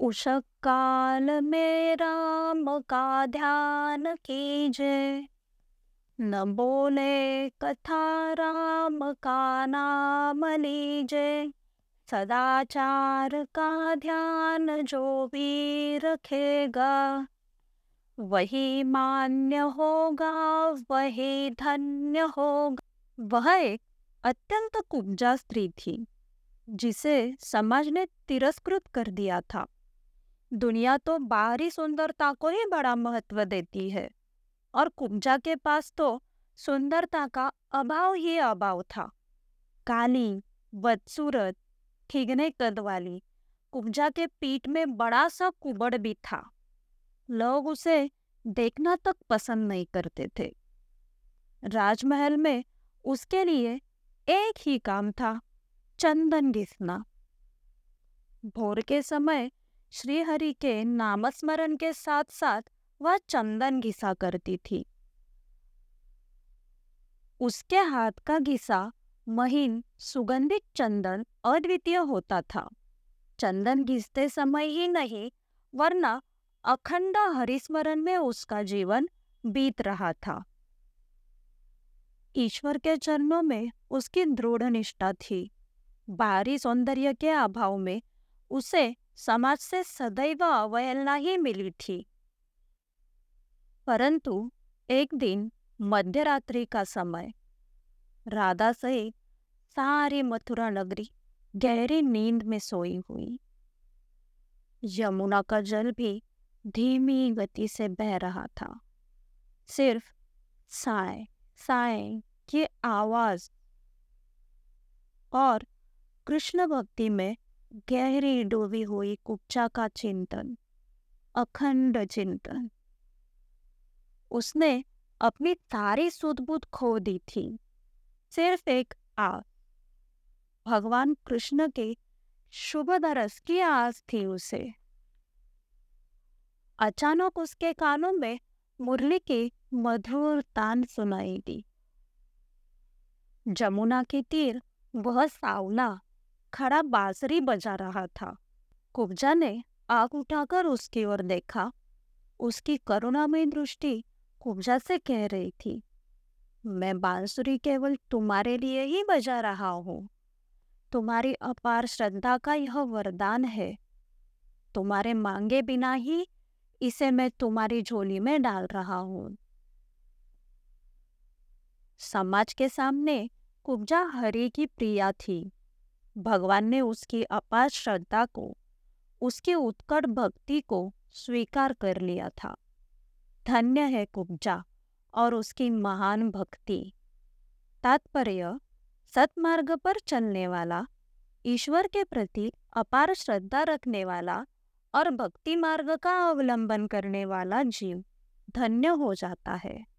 उष काल में राम का ध्यान कीजे न बोले कथा राम का नाम लीजे सदाचार का ध्यान जो भी रखेगा, वही मान्य होगा, वही धन्य होगा। वह एक अत्यंत कुब्जा स्त्री थी, जिसे समाज ने तिरस्कृत कर दिया था। दुनिया तो बाहरी सुंदरता को ही बड़ा महत्व देती है। और कुब्जा के पास तो सुंदरता का अभाव ही अभाव था। काली, बदसूरत ठिगने कद वाली कुब्जा के पीठ में बड़ा सा कुबड़ भी था। लोग उसे देखना तक पसंद नहीं करते थे। राजमहल में उसके लिए एक ही काम था, चंदन घिसना। भोर के समय श्रीहरि के नामस्मरण के साथ साथ वह चंदन घिसा करती थी। उसके हाथ का घिसा महीन, सुगंधित चंदन अद्वितीय होता था। चंदन घिसते समय ही नहीं, वरना अखंड हरिस्मरण में उसका जीवन बीत रहा था। ईश्वर के चरणों में उसकी दृढ़ निष्ठा थी। बाहरी सौंदर्य के अभाव में उसे समाज से सदैव अवहेलना ही मिली थी। परंतु एक दिन मध्यरात्रि का समय, राधा सहित सारी मथुरा नगरी गहरी नींद में सोई हुई। यमुना का जल भी धीमी गति से बह रहा था। सिर्फ़ साय साय की आवाज़ और कृष्ण भक्ति में गहरी डूबी हुई कुब्जा का चिंतन, अखंड चिंतन। उसने अपनी सारी सुदबुद खो दी थी। सिर्फ़ एक आस। भगवान कृष्ण के शुभ दरस की आस थी उसे। अचानक उसके कानों में मुरली की मधुर तान सुनाई दी। जमुना के तीर वह सावला खड़ा बांसुरी बजा रहा था। कुब्जा ने आग उठाकर उसकी ओर देखा। उसकी करुणामय दृष्टि कुब्जा से कह रही थी, मैं बांसुरी केवल तुम्हारे लिए ही बजा रहा हूँ। तुम्हारी अपार श्रद्धा का यह वरदान है। तुम्हारे मांगे बिना ही इसे मैं तुम्हारी झोली में डाल रहा हूँ। समाज के सामने कुब्जा हरि की प्रिया थी। भगवान ने उसकी अपार श्रद्धा को, उसकी उत्कट भक्ति को स्वीकार कर लिया था। धन्य है कुब्जा और उसकी महान भक्ति। तात्पर्य, सतमार्ग पर चलने वाला, ईश्वर के प्रति अपार श्रद्धा रखने वाला और भक्ति मार्ग का अवलंबन करने वाला जीव धन्य हो जाता है।